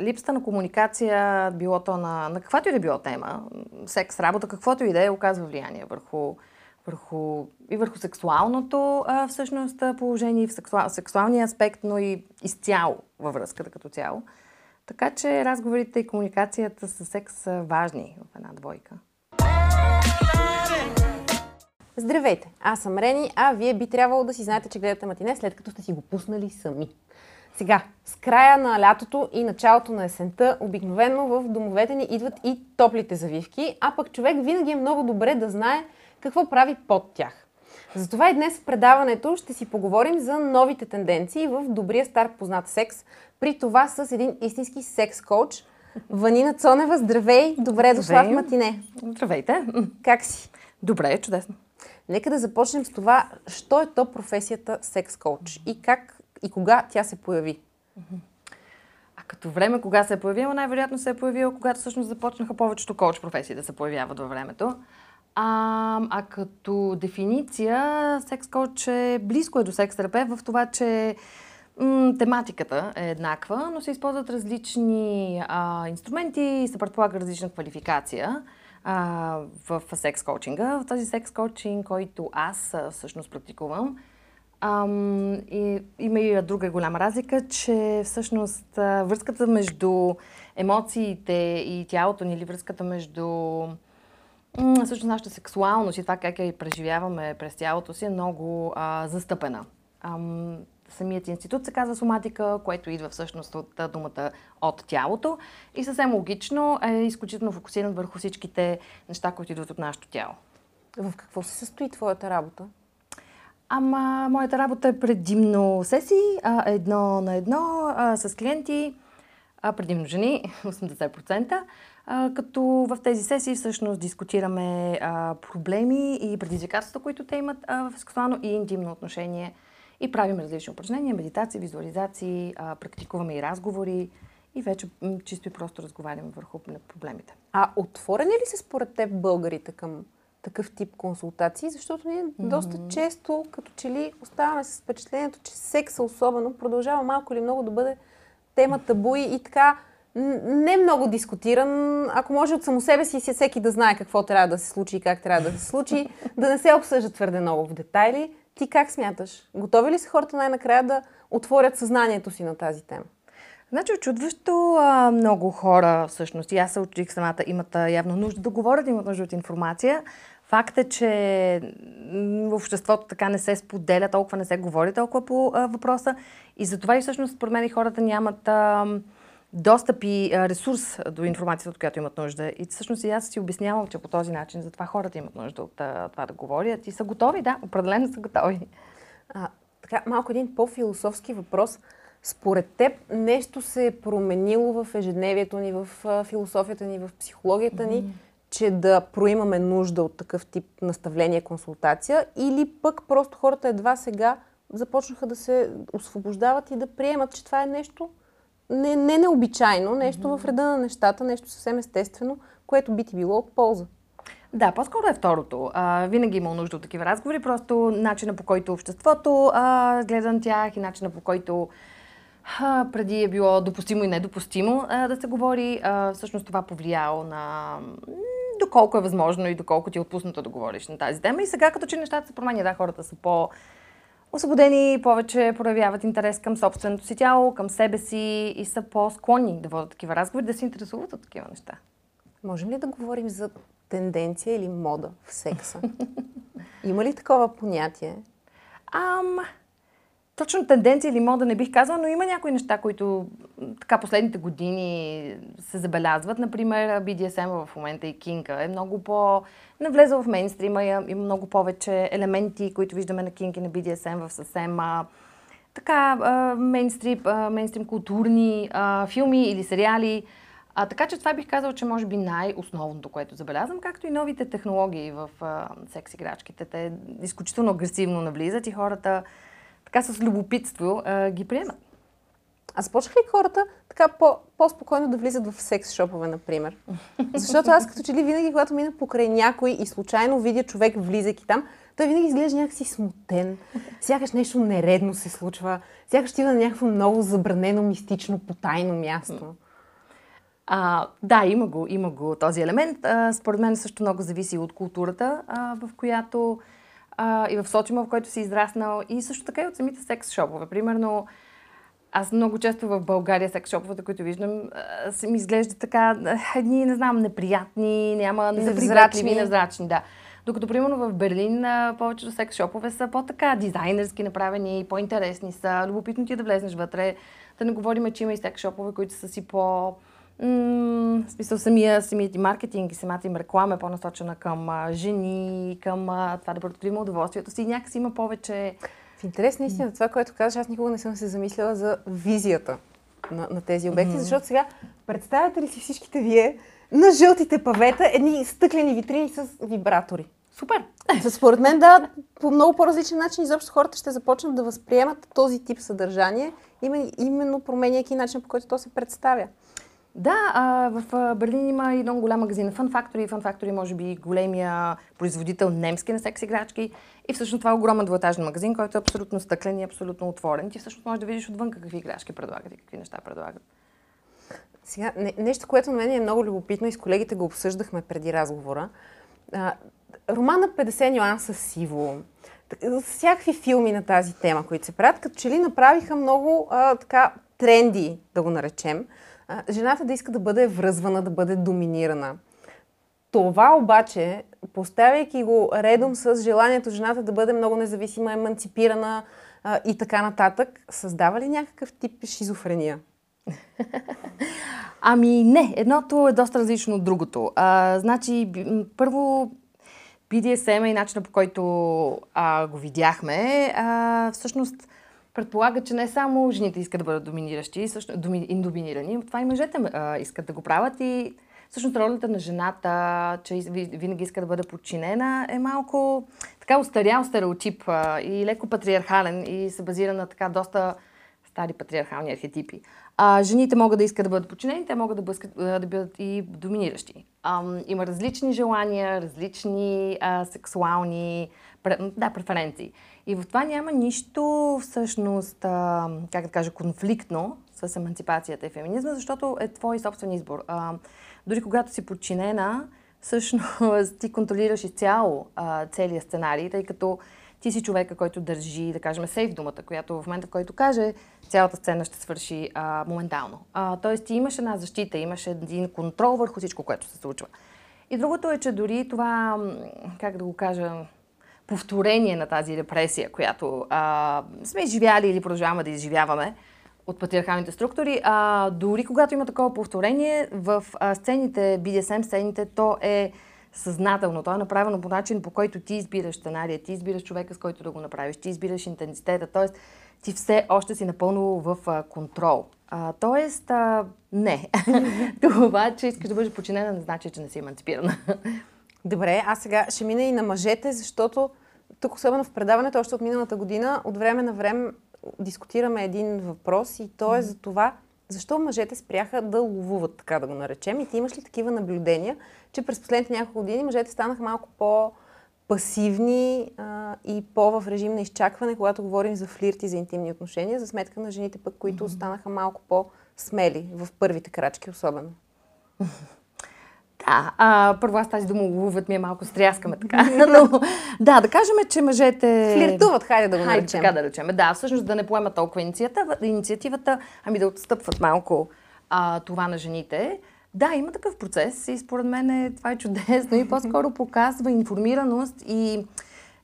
Липсата на комуникация, било то на, на каквато и да било тема, секс, работа, каквото и да е, оказва влияние върху, върху, и върху сексуалното а, всъщност положение, в сексуал, сексуалния аспект, но и изцяло във връзката като цяло. Така че разговорите и комуникацията с секс са важни в една двойка. Здравейте, аз съм Рени, а вие би трябвало да си знаете, че гледате Матине, след като сте си го пуснали сами. Сега, с края на лятото и началото на есента, обикновено в домовете ни идват и топлите завивки, а пък човек винаги е много добре да знае какво прави под тях. Затова и днес в предаването ще си поговорим за новите тенденции в добрия стар познат секс, при това с един истински секс коуч. Ванина Цонева, здравей! Добре дошла в Матине! Здравейте! Как си? Добре, чудесно. Нека да започнем с това, що е то професията секс коуч и как и кога тя се появи? А като време, кога се е появила, най-вероятно се е появила, когато всъщност започнаха повечето коуч професии да се появяват във времето. А, а като дефиниция, секс коуч е близко е до секс терапевт в това, че м- тематиката е еднаква, но се използват различни а, инструменти и се предполага различна квалификация а, в, в секс коучинга. В този секс коучинг, който аз всъщност практикувам, Ам, и, има и друга голяма разлика, че всъщност връзката между емоциите и тялото ни, или връзката между всъщност нашата сексуалност и това как я преживяваме през тялото си е много а, застъпена. Ам, самият институт се казва соматика, което идва всъщност от думата от тялото и съвсем логично е изключително фокусиран върху всичките неща, които идват от нашето тяло. В какво се състои твоята работа? Ама, моята работа е предимно сесии, а, едно на едно, а, с клиенти, а, предимно жени, 80%. А, като в тези сесии всъщност дискутираме а, проблеми и предизвикателства, които те имат а, в сексуално и интимно отношение. И правим различни упражнения, медитации, визуализации, а, практикуваме и разговори и вече чисто и просто разговаряме върху проблемите. А отворени ли се според теб българите към такъв тип консултации, защото ние mm-hmm. доста често, като че ли оставаме с впечатлението, че секса особено продължава малко или много да бъде тема табу и така не много дискутиран. Ако може от само себе си всеки да знае какво трябва да се случи и как трябва да се случи, да не се обсъжда твърде много в детайли. Ти как смяташ? Готови ли са хората най-накрая да отворят съзнанието си на тази тема? Значи, очудващо много хора, всъщност, и аз се учудих самата, имат явно нужда да говорят, имат нужда от информация. Факт е, че в обществото така не се споделя, толкова не се говори толкова по а, въпроса и затова и всъщност според мен хората нямат а, достъп и а, ресурс до информацията, от която имат нужда. И всъщност и аз си обяснявам, че по този начин затова хората имат нужда от а, това да говорят и са готови, да, определено са готови. А, така, малко един по-философски въпрос. Според теб нещо се е променило в ежедневието ни, в философията ни, в психологията ни, mm-hmm че да проимаме нужда от такъв тип наставление, консултация, или пък просто хората едва сега започнаха да се освобождават и да приемат, че това е нещо не, не необичайно, нещо mm-hmm. в реда на нещата, нещо съвсем естествено, което би ти било от полза. Да, по-скоро е второто. А, винаги има нужда от такива разговори, просто начина по който обществото а, гледа на тях и начина по който а, преди е било допустимо и недопустимо а, да се говори. А, всъщност това повлияло на доколко е възможно и доколко ти е отпуснато да говориш на тази тема. И сега като че нещата се променят, да, хората са по освободени, повече проявяват интерес към собственото си тяло, към себе си и са по-склонни да водят такива разговори, да се интересуват от такива неща. Можем ли да говорим за тенденция или мода в секса? Има ли такова понятие? Ам, точно тенденция или мода не бих казала, но има някои неща, които така последните години се забелязват. Например, BDSM в момента и кинка е много по... навлезла в мейнстрима, има много повече елементи, които виждаме на кинки на BDSM в съвсем така мейнстрим, мейнстрим културни филми или сериали. А, така че това бих казала, че може би най-основното, което забелязвам, както и новите технологии в секс играчките. Те изключително агресивно навлизат и хората така с любопитство а, ги приемат. А започнаха ли хората така по, по-спокойно да влизат в секс шопове, например? Защото аз като че ли винаги, когато мина покрай някой и случайно видя човек влизайки там, той винаги изглежда някакси смутен. Сякаш нещо нередно се случва. Сякаш ти на някакво много забранено, мистично, потайно място. А, да, има го, има го този елемент. А, според мен също много зависи от културата, а, в която а, и в социума, в който си израснал, и също така и от самите секс шопове. Примерно, аз много често в България секс шоповете, които виждам, се ми изглежда така, едни, не знам, неприятни, няма невзрачни, невзрачни, да. Докато, примерно, в Берлин повечето секс шопове са по-така дизайнерски направени, по-интересни са, любопитно ти е да влезнеш вътре. Да не говорим, че има и секс шопове, които са си по- в смисъл самия, самият маркетинг и самата им реклама е по-насочена към а, жени, към а, това да предотвратим удоволствието си. Някакси има повече... В интерес наистина, това, което казваш, аз никога не съм се замисляла за визията на, на тези обекти, mm-hmm. защото сега представяте ли си всичките вие на жълтите павета едни стъклени витрини с вибратори? Супер! Според мен, да, по много по-различен начин изобщо хората ще започнат да възприемат този тип съдържание, именно променяйки начин по който то се представя. Да, а, в Берлин има и много голям магазин Fun Factory. Fun Factory може би големия производител немски на секс играчки. И всъщност това е огромен двуетажен магазин, който е абсолютно стъклен и абсолютно отворен. Ти всъщност можеш да видиш отвън какви играчки предлагат и какви неща предлагат. Сега, не, нещо, което на мен е много любопитно и с колегите го обсъждахме преди разговора. А, романа 50 нюанса сиво, всякакви филми на тази тема, които се правят, като че ли направиха много а, така тренди, да го наречем, жената да иска да бъде връзвана, да бъде доминирана. Това обаче, поставяйки го редом с желанието жената да бъде много независима, еманципирана а, и така нататък, създава ли някакъв тип шизофрения? Ами не, едното е доста различно от другото. А, значи, първо, BDSM и начина по който а, го видяхме, а, всъщност предполага, че не само жените искат да бъдат доминиращи, също, доми, доминирани, това и мъжете а, искат да го правят и всъщност ролята на жената, че винаги иска да бъде подчинена, е малко така устарял стереотип а, и леко патриархален и се базира на така доста стари патриархални архетипи. А, жените могат да искат да бъдат подчинени, те могат да, бъскат, да бъдат и доминиращи. А, има различни желания, различни а, сексуални да, преференции. И в това няма нищо всъщност, а, как да кажа, конфликтно с емансипацията и феминизма, защото е твой собствен избор. А, дори когато си подчинена, всъщност ти контролираш изцяло а, целият сценарий, тъй като ти си човека, който държи, да кажем, сейф думата, която в момента, в който каже, цялата сцена ще свърши а, моментално. А, тоест ти имаш една защита, имаш един контрол върху всичко, което се случва. И другото е, че дори това, как да го кажа, повторение на тази репресия, която а, сме изживяли или продължаваме да изживяваме от патриархалните структури, а, дори когато има такова повторение, в а, сцените, BDSM сцените, то е съзнателно. То е направено по начин, по който ти избираш сценария, ти избираш човека, с който да го направиш, ти избираш интензитета, т.е. ти все още си напълно в а, контрол. А, тоест, а, не. Това, че искаш да бъдеш починена, не значи, че не си емансипирана. Добре, аз сега ще мина и на мъжете, защото тук, особено в предаването, още от миналата година, от време на време дискутираме един въпрос и то е за това, защо мъжете спряха да ловуват, така да го наречем. И ти имаш ли такива наблюдения, че през последните няколко години мъжете станаха малко по- пасивни а, и по-в режим на изчакване, когато говорим за флирт и за интимни отношения, за сметка на жените пък, които останаха малко по-смели в първите крачки особено. Да, а, първо аз тази дума ловуват ми е малко стряскаме така. Но, да, да кажем, че мъжете... Флиртуват, хайде да го наречем. Хайде, така да речем. Да, всъщност да не поемат толкова инициатива, инициативата, ами да отстъпват малко а, това на жените. Да, има такъв процес и според мен е, това е чудесно и по-скоро показва информираност и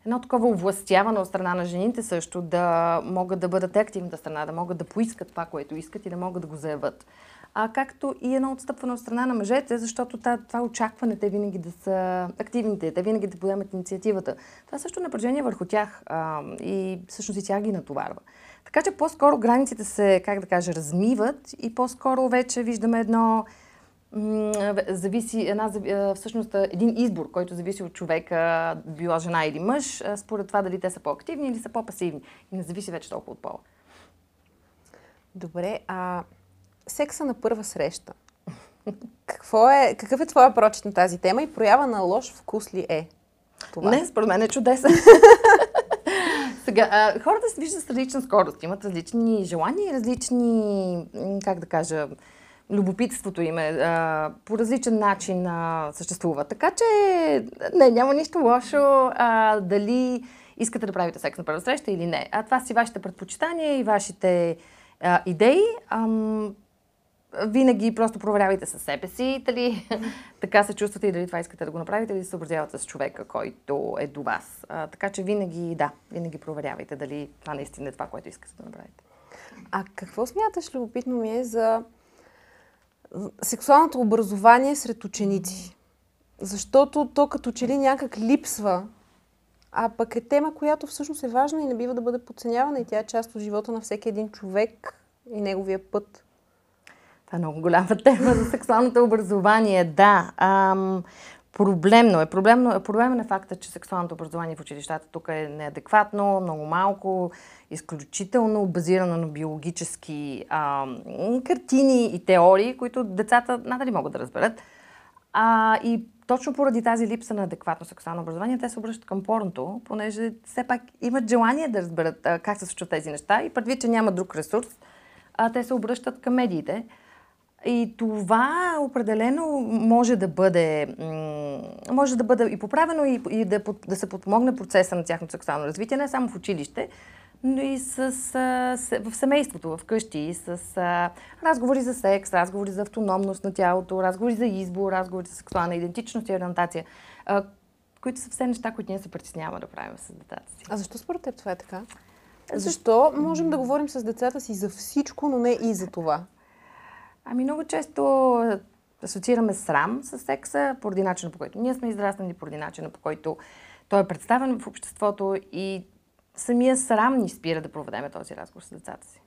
едно такова овластяване от страна на жените също да могат да бъдат активната страна, да могат да поискат това, което искат и да могат да го заявят а както и едно отстъпване от страна на мъжете, защото това очакване те винаги да са активните, те винаги да подемат инициативата. Това също напрежение върху тях а, и всъщност и тях ги натоварва. Така че по-скоро границите се, как да кажа, размиват и по-скоро вече виждаме едно зависи една, всъщност един избор, който зависи от човека, била жена или мъж, според това дали те са по-активни или са по-пасивни. И не зависи вече толкова от пола. Добре, а секса на първа среща. Какво е, какъв е твоя прочит на тази тема и проява на лош вкус ли е? Това? Не, според мен е чудесен. Сега, а, хората се виждат с различна скорост, имат различни желания и различни, как да кажа, любопитството им е, а, по различен начин а, съществува. Така че не, няма нищо лошо а, дали искате да правите секс на първа среща или не. А това си вашите предпочитания и вашите а, идеи. Ам, винаги просто проверявайте със себе си, дали така се чувствате и дали това искате да го направите, или се съобразявате с човека, който е до вас. А, така че винаги, да, винаги проверявайте дали това наистина е това, което искате да направите. А какво смяташ, любопитно ми е, за сексуалното образование сред ученици? Защото то като че ли някак липсва, а пък е тема, която всъщност е важна и не бива да бъде подценявана и тя е част от живота на всеки един човек и неговия път. Това е много голяма тема за сексуалното образование. Да, ам, проблемно е. Проблемно, е, проблемен е факта, че сексуалното образование в училищата тук е неадекватно, много малко, изключително базирано на биологически ам, картини и теории, които децата надали могат да разберат. А, и точно поради тази липса на адекватно сексуално образование, те се обръщат към порното, понеже все пак имат желание да разберат а, как се случват тези неща и предвид, че няма друг ресурс, а, те се обръщат към медиите. И това определено може да бъде, може да бъде и поправено и, и да, да се подпомогне процеса на тяхното сексуално развитие, не само в училище, но и с, с, в семейството, в къщи, с а, разговори за секс, разговори за автономност на тялото, разговори за избор, разговори за сексуална идентичност и ориентация, а, които са все неща, които ние се притесняваме да правим с децата си. А защо според теб това е така? Защо можем да говорим с децата си за всичко, но не и за това? Ами много често асоциираме срам с секса поради начина по който ние сме израснали, поради начина по който той е представен в обществото и самия срам ни спира да проведеме този разговор с децата си.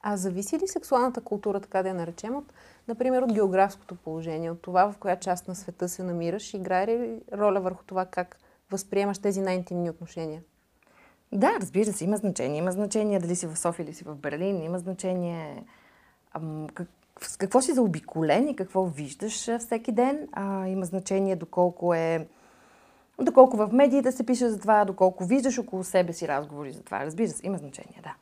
А зависи ли сексуалната култура, така да я наречем, от, например, от географското положение, от това в коя част на света се намираш, играе ли роля върху това как възприемаш тези най-интимни отношения? Да, разбира се, има значение. Има значение дали си в София или си в Берлин, има значение как, с какво си заобиколен и какво виждаш всеки ден. А, има значение доколко е доколко в медиите се пише за това, доколко виждаш около себе си разговори за това. Разбира се, има значение, да.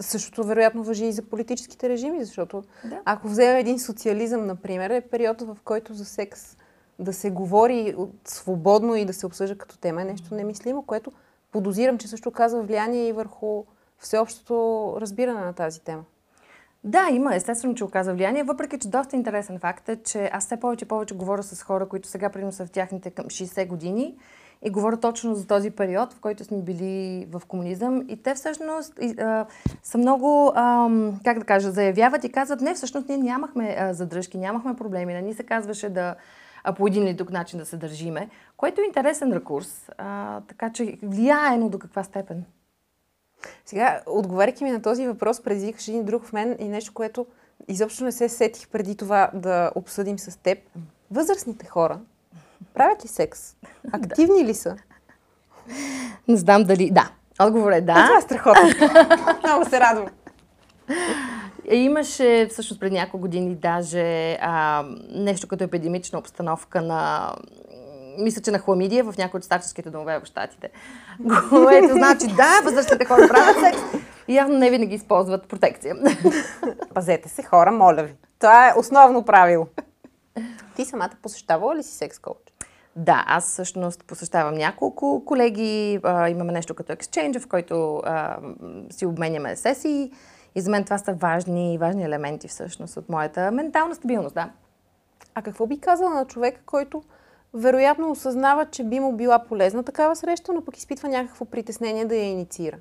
Същото вероятно въжи и за политическите режими, защото да. ако вземем един социализъм, например, е период, в който за секс да се говори свободно и да се обсъжда като тема е нещо немислимо, което подозирам, че също казва влияние и върху всеобщото разбиране на тази тема. Да, има. Естествено, че оказа влияние, въпреки че доста интересен факт е, че аз все повече и повече говоря с хора, които сега примерно са в тяхните към 60 години и говоря точно за този период, в който сме били в комунизъм. И те всъщност и, а, са много, а, как да кажа, заявяват и казват, не, всъщност ние нямахме а, задръжки, нямахме проблеми, не ни се казваше да а, по един или друг начин да се държиме, което е интересен рекурс, а, така че влияе, но до каква степен. Сега, отговаряйки ми на този въпрос, предизвикаш един друг в мен и нещо, което изобщо не се сетих преди това да обсъдим с теб. Възрастните хора правят ли секс? Активни ли са? Не знам дали... Да. Отговор е да. А, това е страхотно. Много се радвам. Имаше всъщност преди няколко години даже а, нещо като епидемична обстановка на мисля, че на хламидия в някои от старческите домове в Штатите. Което значи, да, възрастните хора правят секс и явно не винаги използват протекция. Пазете се, хора, моля ви. Това е основно правило. Ти самата посещавала ли си секс коуч? Да, аз всъщност посещавам няколко колеги. А, имаме нещо като Exchange, в който а, си обменяме сесии. И за мен това са важни, важни елементи всъщност от моята ментална стабилност, да. А какво би казала на човека, който вероятно осъзнава, че би му била полезна такава среща, но пък изпитва някакво притеснение да я инициира.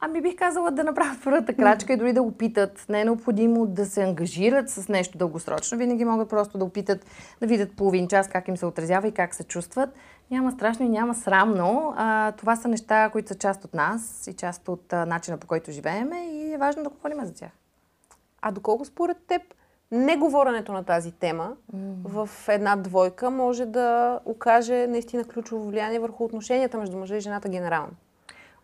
Ами бих казала да направят първата крачка и дори да опитат. Не е необходимо да се ангажират с нещо дългосрочно. Винаги могат просто да опитат да видят половин час как им се отразява и как се чувстват. Няма страшно и няма срамно. А, това са неща, които са част от нас и част от а, начина по който живееме и е важно да говорим за тях. А доколко според теб неговоренето на тази тема mm. в една двойка може да окаже наистина ключово влияние върху отношенията между мъжа и жената генерално.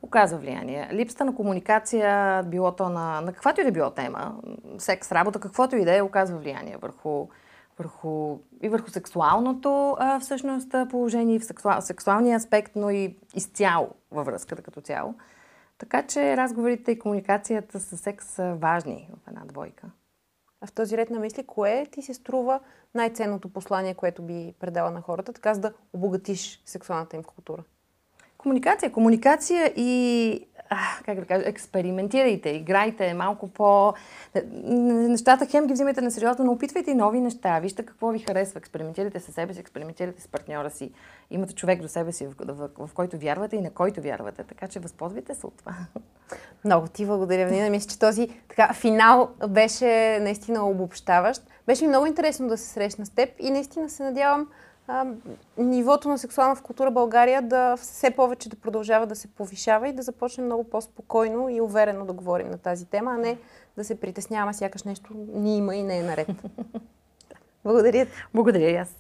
Оказва влияние. Липсата на комуникация, било то на, на каквато и да било тема, секс, работа, каквото и да е, оказва влияние върху, върху, и върху сексуалното а, всъщност положение, в сексуал, сексуалния аспект, но и изцяло във връзката като цяло. Така че разговорите и комуникацията с секс са важни в една двойка. В този ред на мисли, кое ти се струва най-ценното послание, което би предала на хората, така за да обогатиш сексуалната им култура? Комуникация. Комуникация и как да кажа, експериментирайте, играйте малко по... Нещата хем ги взимайте на сериозно, но опитвайте нови неща. Вижте какво ви харесва. Експериментирайте със себе си, експериментирайте с партньора си. Имате човек до себе си, в, в, в, в който вярвате и на който вярвате. Така че възползвайте се от това. Много ти благодаря, Нина. Мисля, че този така, финал беше наистина обобщаващ. Беше ми много интересно да се срещна с теб и наистина се надявам а, нивото на сексуална в култура България да все повече да продължава да се повишава и да започне много по-спокойно и уверено да говорим на тази тема, а не да се притесняваме сякаш нещо ни има и не е наред. Благодаря. Благодаря и аз.